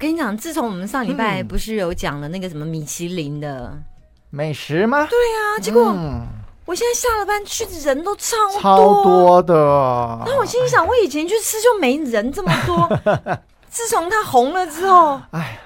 我跟你讲，自从我们上礼拜嗯。不是有讲了那个什么米其林的，美食吗？对啊，结果嗯。我现在下了班去的人都超多，超多的。那我心里想，我以前去吃就没人这么多，自从它红了之后，哎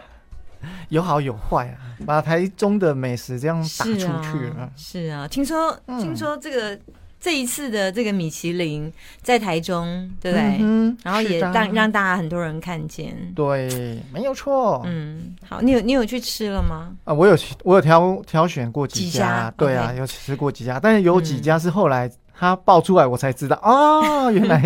有好有坏啊，把台中的美食这样打出是啊去了。是啊，听说、嗯。听说这个这一次的这个米其林在台中，对不对？嗯然后也让让大家很多人看见。对，没有错。嗯，好，你有你有去吃了吗？啊，我有我有挑挑选过几几家，家对啊有吃过几家，但是有几嗯家是后来他爆出来，我才知道哦，原来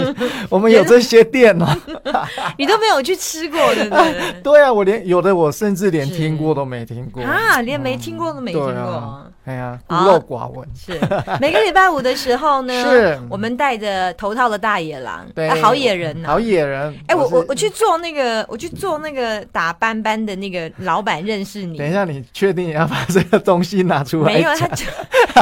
我们有这些店哦。你都没有去吃过，对不对？对啊，我连有的我甚至连是听过都没听过啊，连没听过都没听对过。啊哎呀，孤啊陋寡闻。是每个礼拜五的时候呢，是我们带着头套的大野狼，对，啊好野人呐、好野人。哎、我我我去做那个，我去做那个打斑斑的那个老板认识你。等一下，你确定你要把这个东西拿出来没有，他就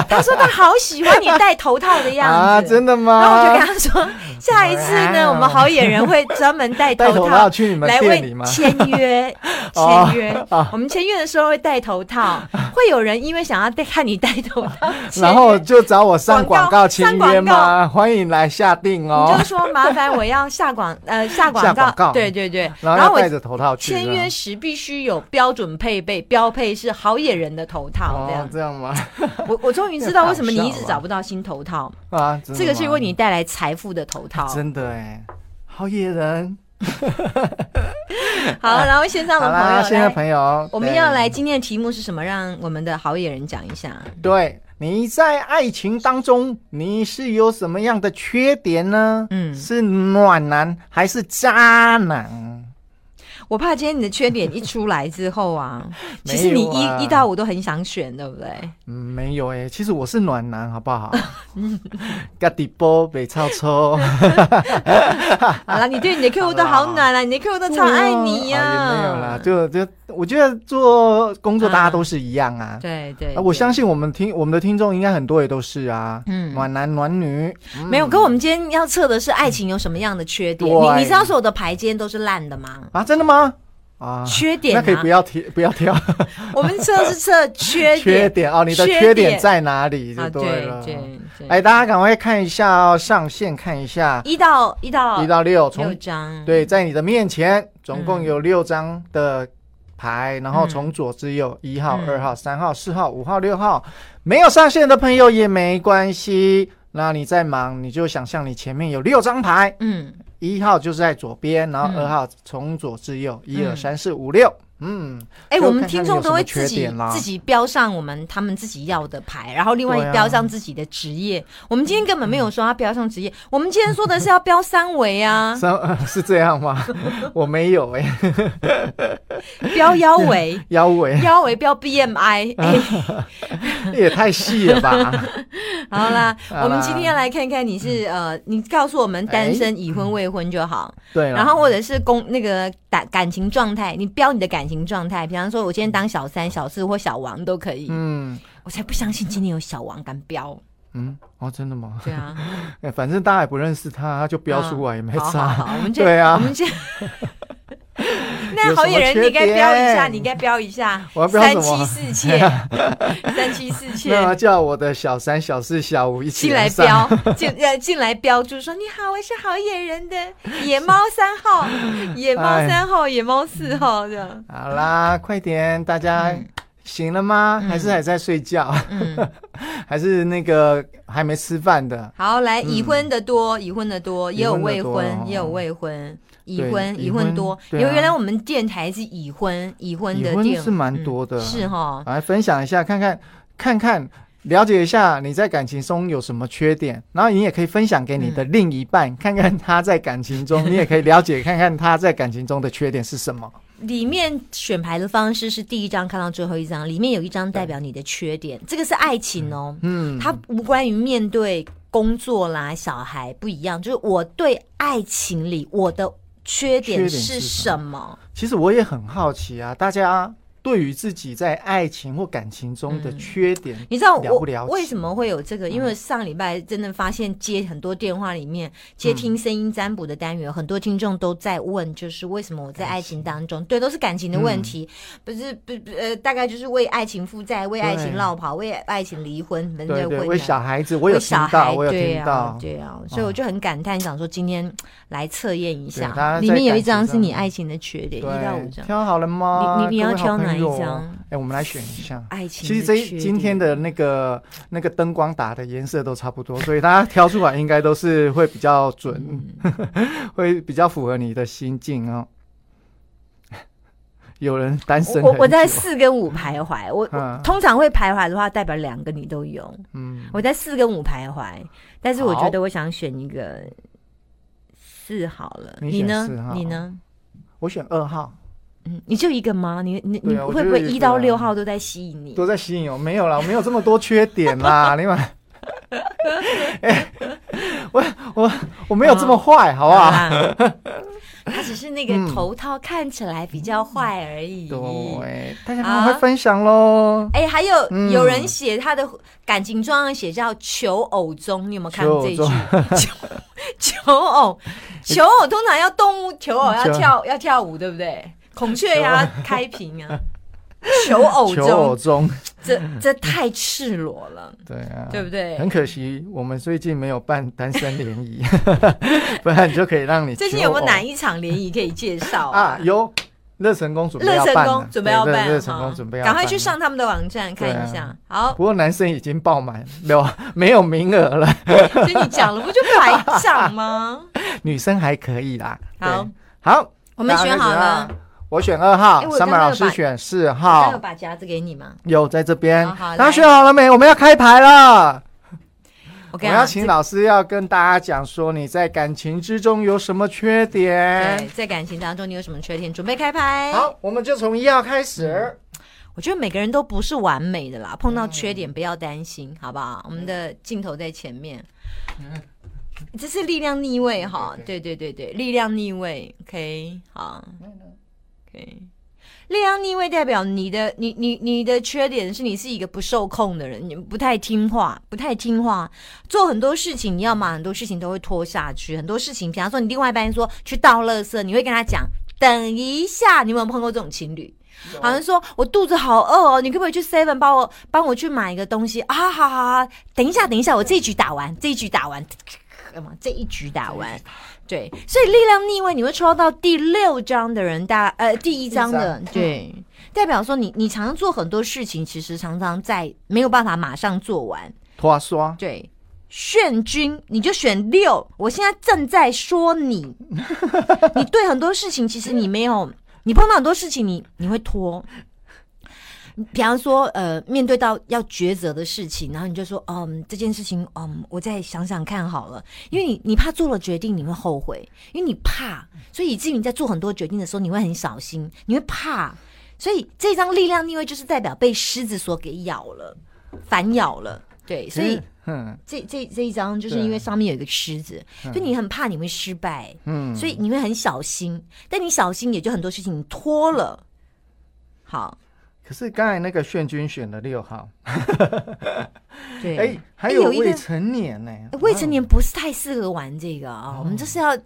他说他好喜欢你戴头套的样子，啊？真的吗？然后我就跟他说，下一次呢，我们好野人会专门戴戴头头套 套去你们来为？签约，哦签约啊。我们签约的时候会戴头套，会有人因为想要戴看你戴头套，然后就找我上广告签约吗？欢迎来下定你哦就。说麻烦我要下广呃下广告，告对对对，然后戴着头套去。签约时必须有标准配备，标配是好野人的头套这样哦，。这样吗？我我终于知道为什么你一直找不到新头套，啊，这个是吗为你带来财富的头套。真的哎，好野人。好，然后线上的朋友来，现在朋友，我们要来今天的题目是什么？让我们的好野人讲一下。对，你在爱情当中，你是有什么样的缺点呢？嗯是暖男还是渣男？我怕今天你的缺点一出来之后啊，没 其实你一一到五都很想选，对不对？嗯，没有哎、其实我是暖男，好不好？嘎底波北超抽，好了，你对你的客户都好暖啊，你的客户都超爱你呀、啊也没有啦，就就我觉得做工作大家啊都是一样啊。对对啊，我相信信我们听我们的听众应该很多也都是啊，嗯暖男暖女，嗯没有。可我们今天要测的是爱情有什么样的缺点？对你你知道所有的牌今天都是烂的吗？啊，真的吗？啊，缺点那可以啊不要提，不要挑 我们测是测缺 缺点点哦，你的缺缺点点在哪里就啊，对了。对对对。哎，大家赶快看一下哦，上线看一下，一到一到一到六，六从张，对，在你的面前总共嗯有六张的牌，然后嗯。从左至右，一号、嗯。二号、三号、四号、五号、六号，没有上线的朋友也没关系。那你在忙，你就想象你前面有六张牌，嗯，一号就是在左边，然后嗯。二号从左至右，一二嗯。三四五六，嗯，哎、就我们听众都会自己自己标上我们他们自己要的牌，然后另外标上自己的职业。我们今天根本没有说要标上职业，我们今天说的是要标三围啊，三、呃 是这样吗？我没有哎、标腰围。腰围。腰围标 BMI，哎、也太细了吧？好啦，好啦。我们今天要来看看你是呃，你告诉我们单身、已婚、未婚就好，对，然后或者是公那个感感情状态，你标你的感情状态，比方说我今天当小三、小四或小王都可以。嗯我才不相信今天有小王敢标，嗯，哦，真的吗？对啊，哎反正大家也不认识他，他就标出来也没好好差。好，我们这 对啊我们这。那好野人，你该标一下，你该标一下，我要标三什么妻四妾，三妻四妾 那，要叫我的小三、小四、小五一起进来上。标，进 呃进来标注说你好，我是好野人的 野猫三号，野猫哎三号，野猫四号这样。好啦，快点，大家醒了吗？嗯还是还在睡觉？嗯，还是那个还没吃饭的？好，来嗯已婚的多，已婚的多，也有未婚哦，也有未婚。已婚已已婚婚多，因为原来我们电台是已婚已婚的电，已婚是蛮嗯多的。是哈。来分享一下，看看看看，了解一下你在感情中有什么缺点，然后你也可以分享给你的另一半，看看他在感情中，你也可以了解看看他在感情中的缺点是什么。里面选牌的方式是第一张看到最后一张，里面有一张代表你的缺点，这个是爱情哦，嗯，它无关于面对工作啦、小孩不一样，就是我对爱情里我的缺点是什么？其实我也很好奇啊，大家对于自己在爱情或感情中的嗯。缺点，你知道我了不了为什么会有这个？因为上礼拜真的发现接很多电话里面接听声音占卜的单元，很多听众都在问，就是为什么我在爱情当中，对，都是感情的问题，不是不不呃，大概就是为爱情负债、为爱情落跑、为爱情离婚，门对对，为小孩子，我有听小孩，到，我有对听到。啊，，对啊，所以我就很感叹，想说今天来测验一下。里面有一张是你爱情的缺点，一到五，张，挑好了吗？你你你要挑哪一朋友张？哎，我们来选一下。爱情其实这今天的那个那个灯光打的颜色都差不多，所以大家挑出来应该都是会比较准，嗯 会比较符合你的心境哦。有人单身我我我在四跟五徘徊，我我嗯通常会徘徊的话，代表两个你都有。嗯，我在四跟五徘徊，但是我觉得我想选一个四好了。你呢？你呢？我选二号，嗯，你就一个吗？你你你会不会一到六号都在吸引你？都在吸引我。没有啦，我没有这么多缺点啦，另外。哎，我我我没有这么坏，好不好？啊 他只是那个嗯头套看起来比较坏而已。对，大家好赶快分享喽。哎，还有嗯有人写他的感情状况写叫求偶中，你有没有看过这一句求偶？求求偶，求偶通常要动物求偶要跳要跳舞，对不对？孔雀呀开屏啊，求 偶求偶中，中，这这太赤裸了，对啊，对不对很？可惜，我们最近没有办单身联谊，不然就可以让你最近有没有哪一场联谊可以介绍啊？有乐成功准备乐成要办了，功准备要办，对乐成哈功准备要赶快去上他们的网站看一下。好，不过男生已经爆满，没有 没有名额了，所以你讲了不就白讲吗？女生还可以啦。好，好，我们选好了。我选二号三刚刚有把本老师选四号有，把夹子给你吗？有在这边。大家选好了没？我们要开牌了。我我要请老师要跟大家讲说你在感情之中有什么缺对，点。在感情当中你有什么缺点？准备开牌。好，我们就从一号开始。我觉得每个人都不是完美的啦，碰到缺点不要担心，好不好？我们的镜头在前面，这是力量逆位哈，对对对对，力量逆位，OK，好力量逆位代表你的你你你的缺点是你是一个不受控的人，你不太听话，不太听话，做很多事情你要嘛很多事情都会拖下去，很多事情，比方说你另外一半说去倒垃圾，你会跟他讲等一下，你有没有碰过这种情侣？好像说我肚子好饿哦，你可不可以去 Seven 帮我帮我去买一个东西啊？好好好，等一下等一下，我这一局打完，这一局打完，这一局打完，对，所以力量逆位你会抽到第六张的人，大呃第一张的，对，代表说你你常常做很多事情，其实常常在没有办法马上做完，拖刷，对。炫君，你就选六。我现在正在说你，你对很多事情其实你没有，你碰到很多事情你你会拖。比方说，呃，面对到要抉择的事情，然后你就说，嗯，这件事情，嗯，我再想想看好了，因为你你怕做了决定你会后悔，因为你怕，所以以至于你在做很多决定的时候你会很小心，你会怕，所以这张力量逆位就是代表被狮子所给咬了，反咬了，对，所以。嗯这这这一张就是因为上面有一个狮子，所以你很怕你会失败，嗯，所以你会很小心。但你小心也就很多事情你拖了。好，可是刚才那个炫君选了六号，对，哎，还哎有未成年呢，未成年不是太适合玩这个啊、我们这是要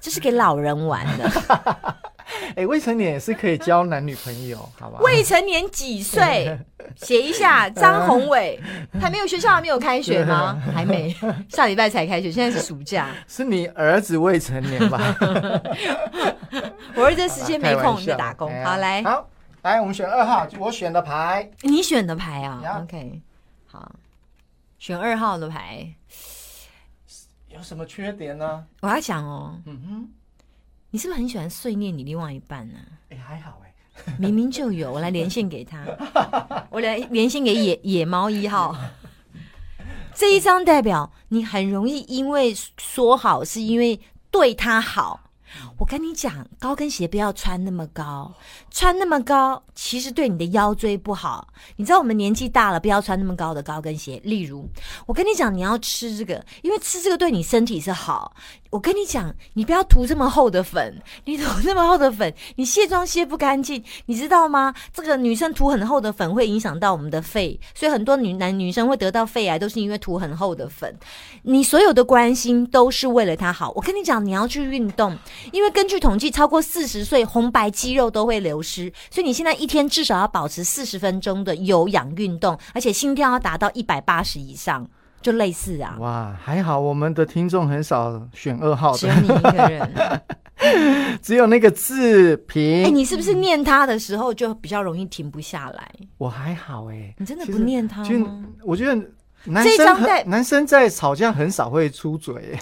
这是给老人玩的。哎，未成年也是可以交男女朋友，好吧？未成年几岁？写一下，张宏伟 还没有学校还没有开学吗？还没，下礼拜才开学，现在是暑假。是你儿子未成年吧？我儿子时间没空开玩笑在打工。好，来，好，来，我们选二号，我选的牌。你选的牌啊呀？OK，好，选二号的牌。有什么缺点呢？我要讲哦，嗯哼，你是不是很喜欢碎念你另外一半呢、哎，还好哎。明明就有，我来连线给他，我来连线给野野猫一号。这一张代表你很容易因为说好，是因为对他好。我跟你讲，高跟鞋不要穿那么高，穿那么高其实对你的腰椎不好。你知道我们年纪大了，不要穿那么高的高跟鞋。例如，我跟你讲，你要吃这个，因为吃这个对你身体是好。我跟你讲，你不要涂这么厚的粉，你涂这么厚的粉，你卸妆卸不干净，你知道吗？这个女生涂很厚的粉会影响到我们的肺，所以很多女男女生会得到肺癌，都是因为涂很厚的粉。你所有的关心都是为了她好。我跟你讲，你要去运动，因为根据统计，超过四十岁红白肌肉都会流失，所以你现在一天至少要保持四十分钟的有氧运动，而且心跳要达到一百八十以上。就类似啊，哇，还好我们的听众很少选二号只有你一个人，只有那个字平。哎，你是不是念他的时候就比较容易停不下来？我还好哎，你真的不念他吗？我觉得男生男生在吵架很少会出嘴。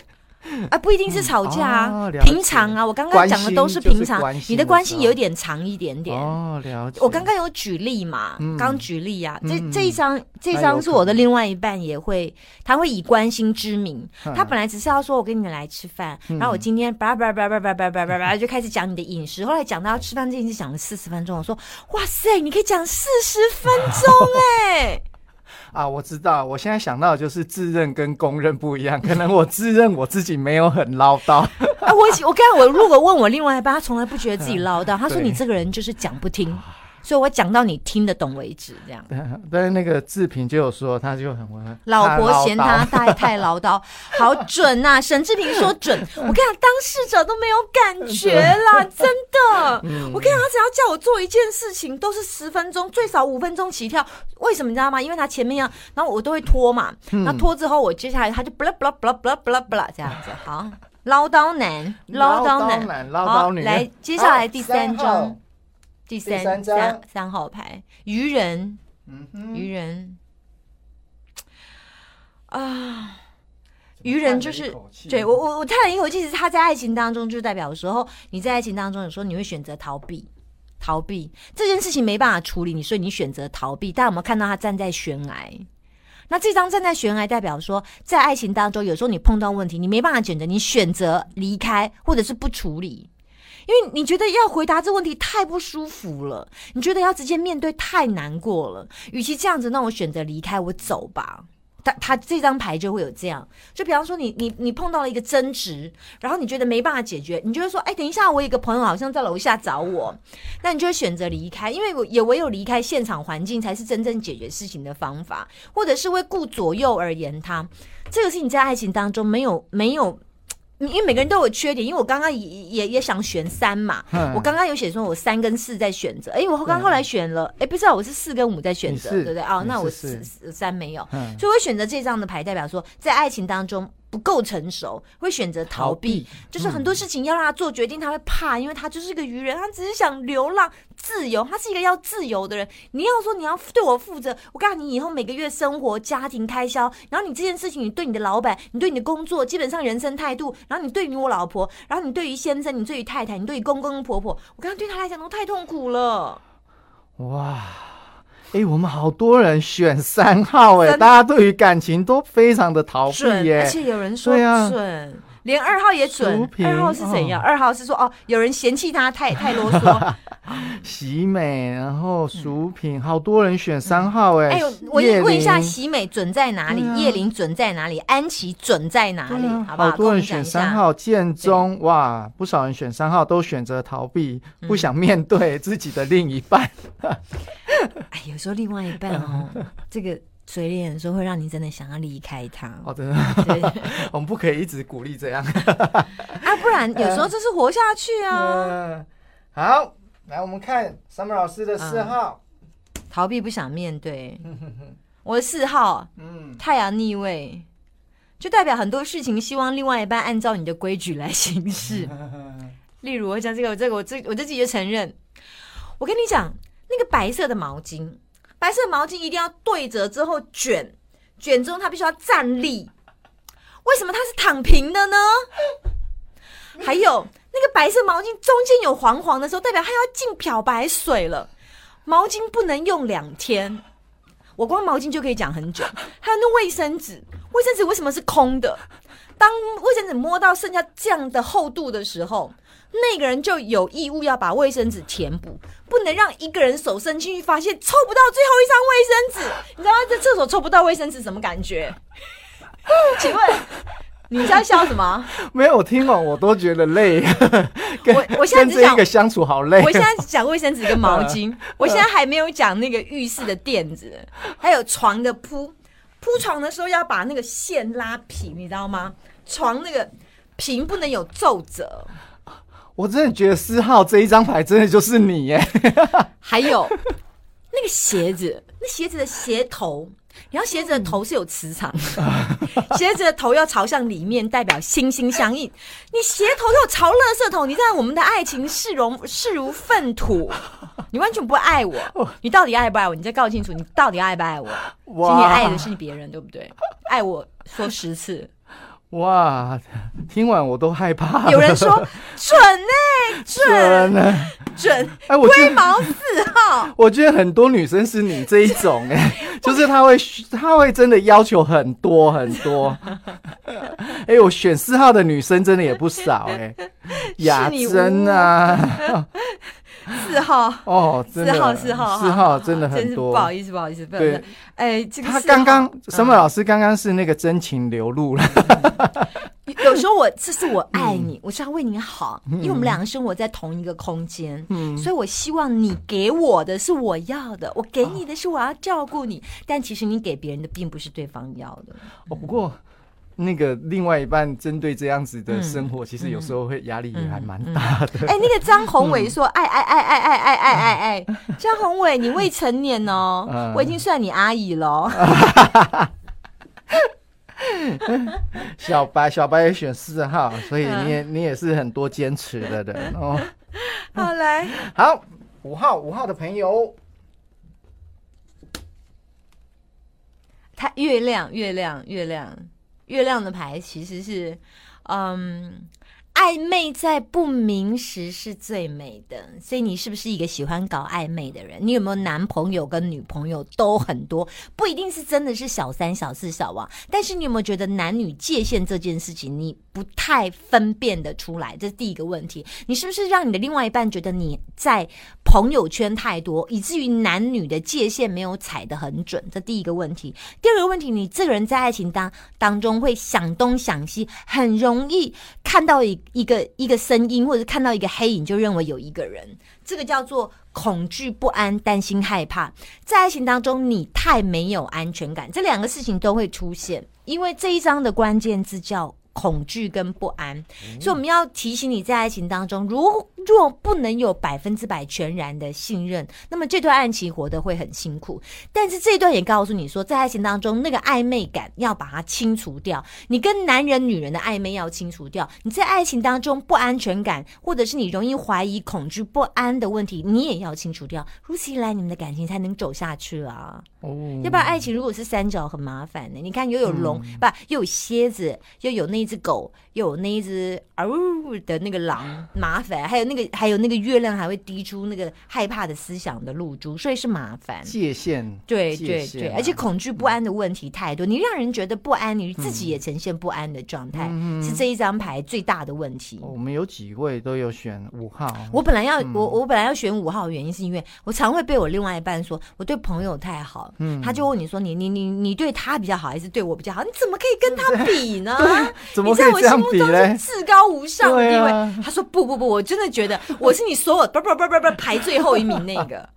啊，不一定是吵架啊，平常啊，我刚刚讲的都是平常，你的关系有点长一点点。哦，了解。我刚刚有举例嘛，刚举例啊，这这一张，这张是我的另外一半也会，他会以关心之名，他本来只是要说我跟你来吃饭，然后我今天叭叭叭叭叭叭叭叭叭就开始讲你的饮食，后来讲到要吃饭这件事讲了四十分钟，我说哇塞，你可以讲四十分钟 哎。啊，我知道，我现在想到的就是自认跟公认不一样，可能我自认我自己没有很唠叨。啊，我我刚才我如果问我另外一半，他从来不觉得自己唠叨，他说你这个人就是讲不听。所以我讲到你听得懂为止，这样。但是那个志平就有说，他就很 老婆嫌他太太唠叨，好准呐！沈志平说准，我跟你讲，当事者都没有感觉啦，真的。我跟你讲，他只要叫我做一件事情，都是十分钟，最少五分钟起跳。为什么你知道吗？因为他前面要，然后我都会拖嘛，那拖之后，我接下来他就不啦不啦不啦不啦不啦不啦这样子。好，唠叨男，唠叨男，唠叨女。来，接下来第三章。第三三三号牌愚人，嗯愚人啊，愚人就是对我我我叹了一口气，是他在爱情当中就代表说，你在爱情当中有时候你会选择逃避，逃避这件事情没办法处理你，所以你选择逃避。但我们看到他站在悬崖，那这张站在悬崖代表说，在爱情当中有时候你碰到问题，你没办法选择，你选择离开或者是不处理。因为你觉得要回答这问题太不舒服了，你觉得要直接面对太难过了，与其这样子，那我选择离开，我走吧。他他这张牌就会有这样，就比方说你你你碰到了一个争执，然后你觉得没办法解决，你就会说，哎，等一下，我有一个朋友好像在楼下找我，那你就会选择离开，因为也唯有离开现场环境，才是真正解决事情的方法，或者是为顾左右而言他，这个是你在爱情当中没有没有。因为每个人都有缺点，因为我刚刚也也也想选三嘛，我刚刚有写说我三跟四在选择，哎，我刚后来选了，哎，不知道我是四跟五在选择，对不对？哦，那我四三没有，所以我选择这张的牌，代表说在爱情当中。不够成熟，会选择逃避。就是很多事情要让他做决定，他会怕，因为他就是个愚人，他只是想流浪自由。他是一个要自由的人。你要说你要对我负责，我告诉你，以后每个月生活、家庭开销，然后你这件事情，你对你的老板，你对你的工作，基本上人生态度，然后你对于我老婆，然后你对于先生，你对于太太，你对于公公婆婆，我刚刚对他来讲都太痛苦了。哇。哎，我们好多人选三号哎，大家对于感情都非常的逃避耶，而且有人说准，连二号也准。二号是怎样？二号是说哦，有人嫌弃他太 太啰嗦。喜美，然后薯品，好多人选三号哎。哎呦，我问一下，喜美准在哪里？叶玲准在哪里？安琪准在哪里？好不好？好多人选三号，建中哇，不少人选三号，都选择逃避，不想面对自己的另一半。哎，有时候另外一半哦，这个嘴脸候会让你真的想要离开他。哦，真的，我们不可以一直鼓励这样 啊，不然有时候就是活下去啊。好，来我们看 summer 老师的四号，逃避不想面对。我的四号，嗯，太阳逆位，就代表很多事情希望另外一半按照你的规矩来行事。例如，我讲这个，这个我这我自己就承认，我跟你讲。那个白色的毛巾，白色毛巾一定要对折之后卷，卷之后它必须要站立。为什么它是躺平的呢？还有那个白色毛巾中间有黄黄的时候，代表它要进漂白水了。毛巾不能用两天，我光毛巾就可以讲很久。还有那卫生纸，卫生纸为什么是空的？当卫生纸摸到剩下这样的厚度的时候。那个人就有义务要把卫生纸填补，不能让一个人手伸进去发现抽不到最后一张卫生纸。你知道在厕所抽不到卫生纸什么感觉？请问你在笑什么？没有，我听完我都觉得累。我我现在只讲个相处好累。我现在讲卫生纸跟毛巾，我现在还没有讲那个浴室的垫子，还有床的铺。铺床的时候要把那个线拉平，你知道吗？床那个平不能有皱褶。我真的觉得四号这一张牌真的就是你耶。还有那个鞋子，那鞋子的鞋头，然后鞋子的头是有磁场，鞋子的头要朝向里面，代表心心相印。你鞋头又朝垃圾桶，你让我们的爱情视如 视如粪土，你完全不爱我。你到底爱不爱我？你再搞清楚，你到底爱不爱我？其实你爱的是你别人，对不对？爱我说十次，哇，听完我都害怕。有人说 准呢、准真的，准，哎，我龟毛四号。我觉得很多女生是你这一种哎，就是她会她会真的要求很多很多。哎，我选四号的女生真的也不少哎，雅你珍啊，四号，哦，真的四号，四号，四号真的很多。不好意思，不好意思，不好意思对。哎，这个他刚刚什么老师刚刚是那个真情流露了，有时候我这是我爱你，我是要为你好，因为我们两个生活在同一个空间，嗯。所以我希望你给我的是我要的，我给你的是我要照顾你，但其实你给别人的并不是对方要的。哦，不过那个另外一半针对这样子的嗯生活，其实有时候会压力也还蛮大的。哎，那个张宏伟说爱爱爱爱爱爱爱爱爱，张宏伟你未成年哦嗯，我已经算你阿姨了。小白，小白也选四号，所以嗯。你也你也是很多坚持的人哦。好来，好，五号五号的朋友，他月亮，月亮，月亮，月亮的牌其实是，嗯，暧昧在不明时是最美的。所以你是不是一个喜欢搞暧昧的人？你有没有男朋友跟女朋友都很多？不一定是真的是小三、小四、小王，但是你有没有觉得男女界限这件事情你不太分辨得出来？这是第一个问题。你是不是让你的另外一半觉得你在朋友圈太多，以至于男女的界限没有踩得很准？这第一个问题。第二个问题，你这个人在爱情当当中会想东想西，很容易看到一一个一个声音，或者看到一个黑影，就认为有一个人，这个叫做恐惧、不安、担心、害怕。在爱情当中，你太没有安全感，这两个事情都会出现，因为这一章的关键字叫。恐惧跟不安，所以我们要提醒你在爱情当中，如若不能有百分之百全然的信任，那么这段爱情活得会很辛苦。但是这一段也告诉你说，在爱情当中那个暧昧感要把它清除掉，你跟男人、女人的暧昧要清除掉。你在爱情当中不安全感，或者是你容易怀疑、恐惧、不安的问题，你也要清除掉。如此一来，你们的感情才能走下去啊！哦，要不然爱情如果是三角很麻烦的。你看，又有龙，不又有蝎子，又有那一只狗，又有那一只嗷的那个狼，麻烦。还有那个还有那个月亮还会滴出那个害怕的思想的露珠，所以是麻烦。界限，对对对，啊而且恐惧不安的问题太多，你让人觉得不安，你自己也呈现不安的状态，是这一张牌最大的问题。哦我们有几位都有选五号，我本来要、我我本来要选五号，的原因是因为我常会被我另外一半说我对朋友太好，他就问你说你你你你对他比较好还是对我比较好？你怎么可以跟他比呢？怎你在我么可以这样心目中是？至高无上的地位。啊他说不不不，我真的觉得我是你所有不不不不不排最后一名那个。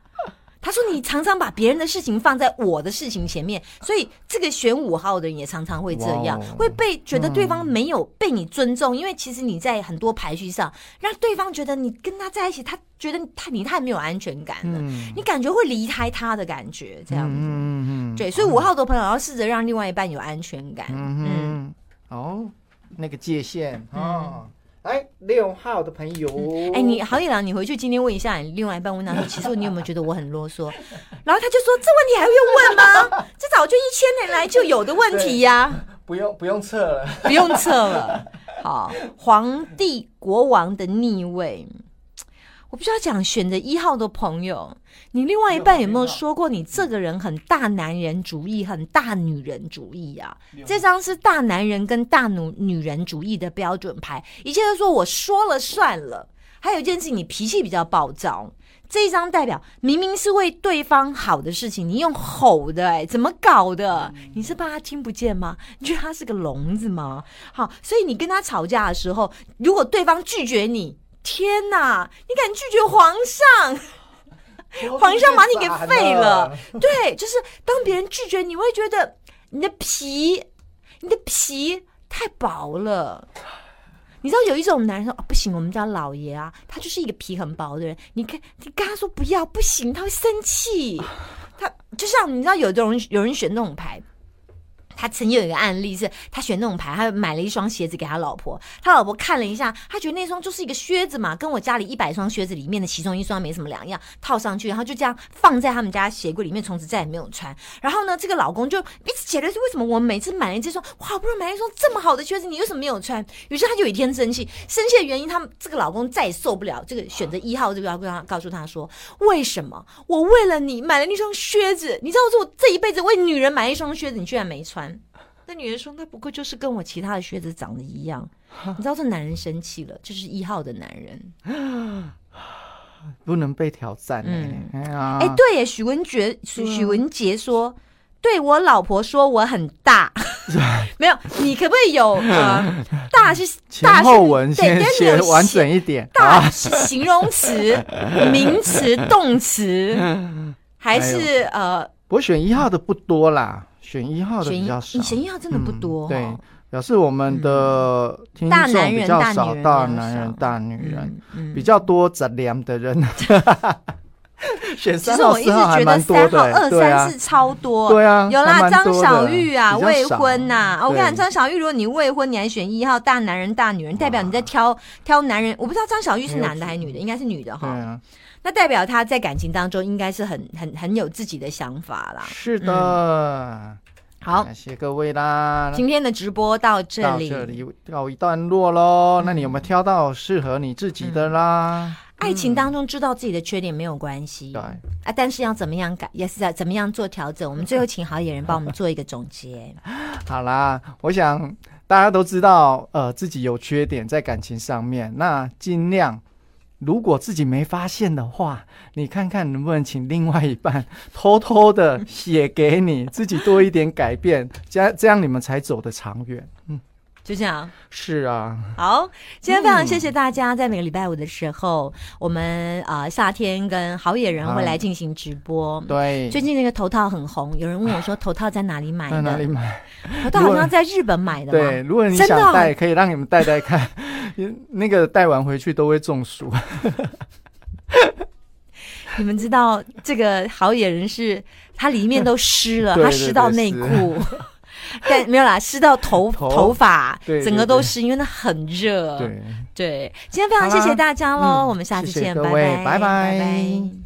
他说：“你常常把别人的事情放在我的事情前面，所以这个选五号的人也常常会这样，会被觉得对方没有被你尊重，因为其实你在很多排序上让对方觉得你跟他在一起，他觉得他你太没有安全感了，嗯。你感觉会离开他的感觉，这样子。对，所以五号的朋友要试着让另外一半有安全感。嗯哦，那个界限哦，来六号的朋友，哎，你好一郎，你回去今天问一下你另外一半，问他说，其实你有没有觉得我很啰嗦？然后他就说，这问题还用问吗？这早就一千年来就有的问题呀、不用不用测了，不用测了。好，皇帝国王的逆位，我不知道讲选择一号的朋友，你另外一半有没有说过你这个人很大男人主义、很大女人主义啊？这张是大男人跟大女女人主义的标准牌，一切都说我说了算了。还有一件事情，你脾气比较暴躁，这一张代表明明是为对方好的事情，你用吼的、哎，怎么搞的？你是怕他听不见吗？你觉得他是个聋子吗？好，所以你跟他吵架的时候，如果对方拒绝你，天哪，你敢拒绝皇上？皇上把你给废了。对，就是当别人拒绝你，会觉得你的皮，你的皮太薄了。你知道有一种男人说、哦、不行，我们家老爷啊，他就是一个皮很薄的人。你看你跟他说不要，不行，他会生气。他就像你知道，有的人有人选那种牌。他曾经有一个案例是，他选那种牌，他买了一双鞋子给他老婆，他老婆看了一下，他觉得那双就是一个靴子嘛，跟我家里一百双靴子里面的其中一双没什么两样，套上去，然后就这样放在他们家鞋柜里面，从此再也没有穿。然后呢，这个老公就一直觉得是为什么我每次买了这双，哇，好不容易买了一双这么好的靴子，你为什么没有穿？于是他就有一天生气，生气的原因，他们这个老公再也受不了这个选择一号这个，要跟他告诉他说，为什么我为了你买了那双靴子，你知道我这一辈子为女人买一双靴子，你居然没穿？那女人说：“那不过就是跟我其他的靴子长得一样。”你知道这男人生气了，就是一号的男人，不能被挑战哎、嗯哎呀，哎、对耶，许文杰，许许文杰说：“对我老婆说我很大，没有，你可不可以有呃大是大是前后文对先但是有写完整一点大啊，是形容词、名词、动词，还是呃我选一号的不多啦，选一号的比较少你。选一号真的不多、哦嗯对，表示我们的听大男众比人大较少，女人比较大男人大女人比较多杂粮的人。选其三号实我一直四号还觉得蛮多的三号、二三四超多。对啊，有啦，张小玉啊，未婚呐、我跟你讲，张小玉，如果你未婚，你还选一号大男人大女人，代表你在挑挑男人。我不知道张小玉是男的还是女的，应该是女的哈。对啊，那代表他在感情当中应该是很很很有自己的想法啦。是的。好，感谢各位啦。今天的直播到这里。到这里告一段落喽。那你有没有挑到适合你自己的啦？爱情当中知道自己的缺点没有关系，对，啊，但是要怎么样改，也是要怎么样做调整。我们最后请好野人帮我们做一个总结。好啦，我想大家都知道，呃，自己有缺点在感情上面，那尽量。如果自己没发现的话，你看看能不能请另外一半偷偷的写给你，自己多一点改变，这样这样你们才走得长远。嗯，就这样。是啊，好，今天非常谢谢大家，在每个礼拜五的时候，我们啊、呃夏天跟好野人会来进行直播。对，最近那个头套很红，有人问我说头套在哪里买的？在哪里买？头套好像在日本买的嘛。对，如果你想戴，可以让你们戴戴看，那个带完回去都会中暑。你们知道这个好野人是它里面都湿了，对它湿到内裤。但没有啦，湿到头头头发，对对整个都湿，因为那很热。对。对，今天非常谢谢大家喽，嗯我们下次见，谢谢各位拜拜拜拜拜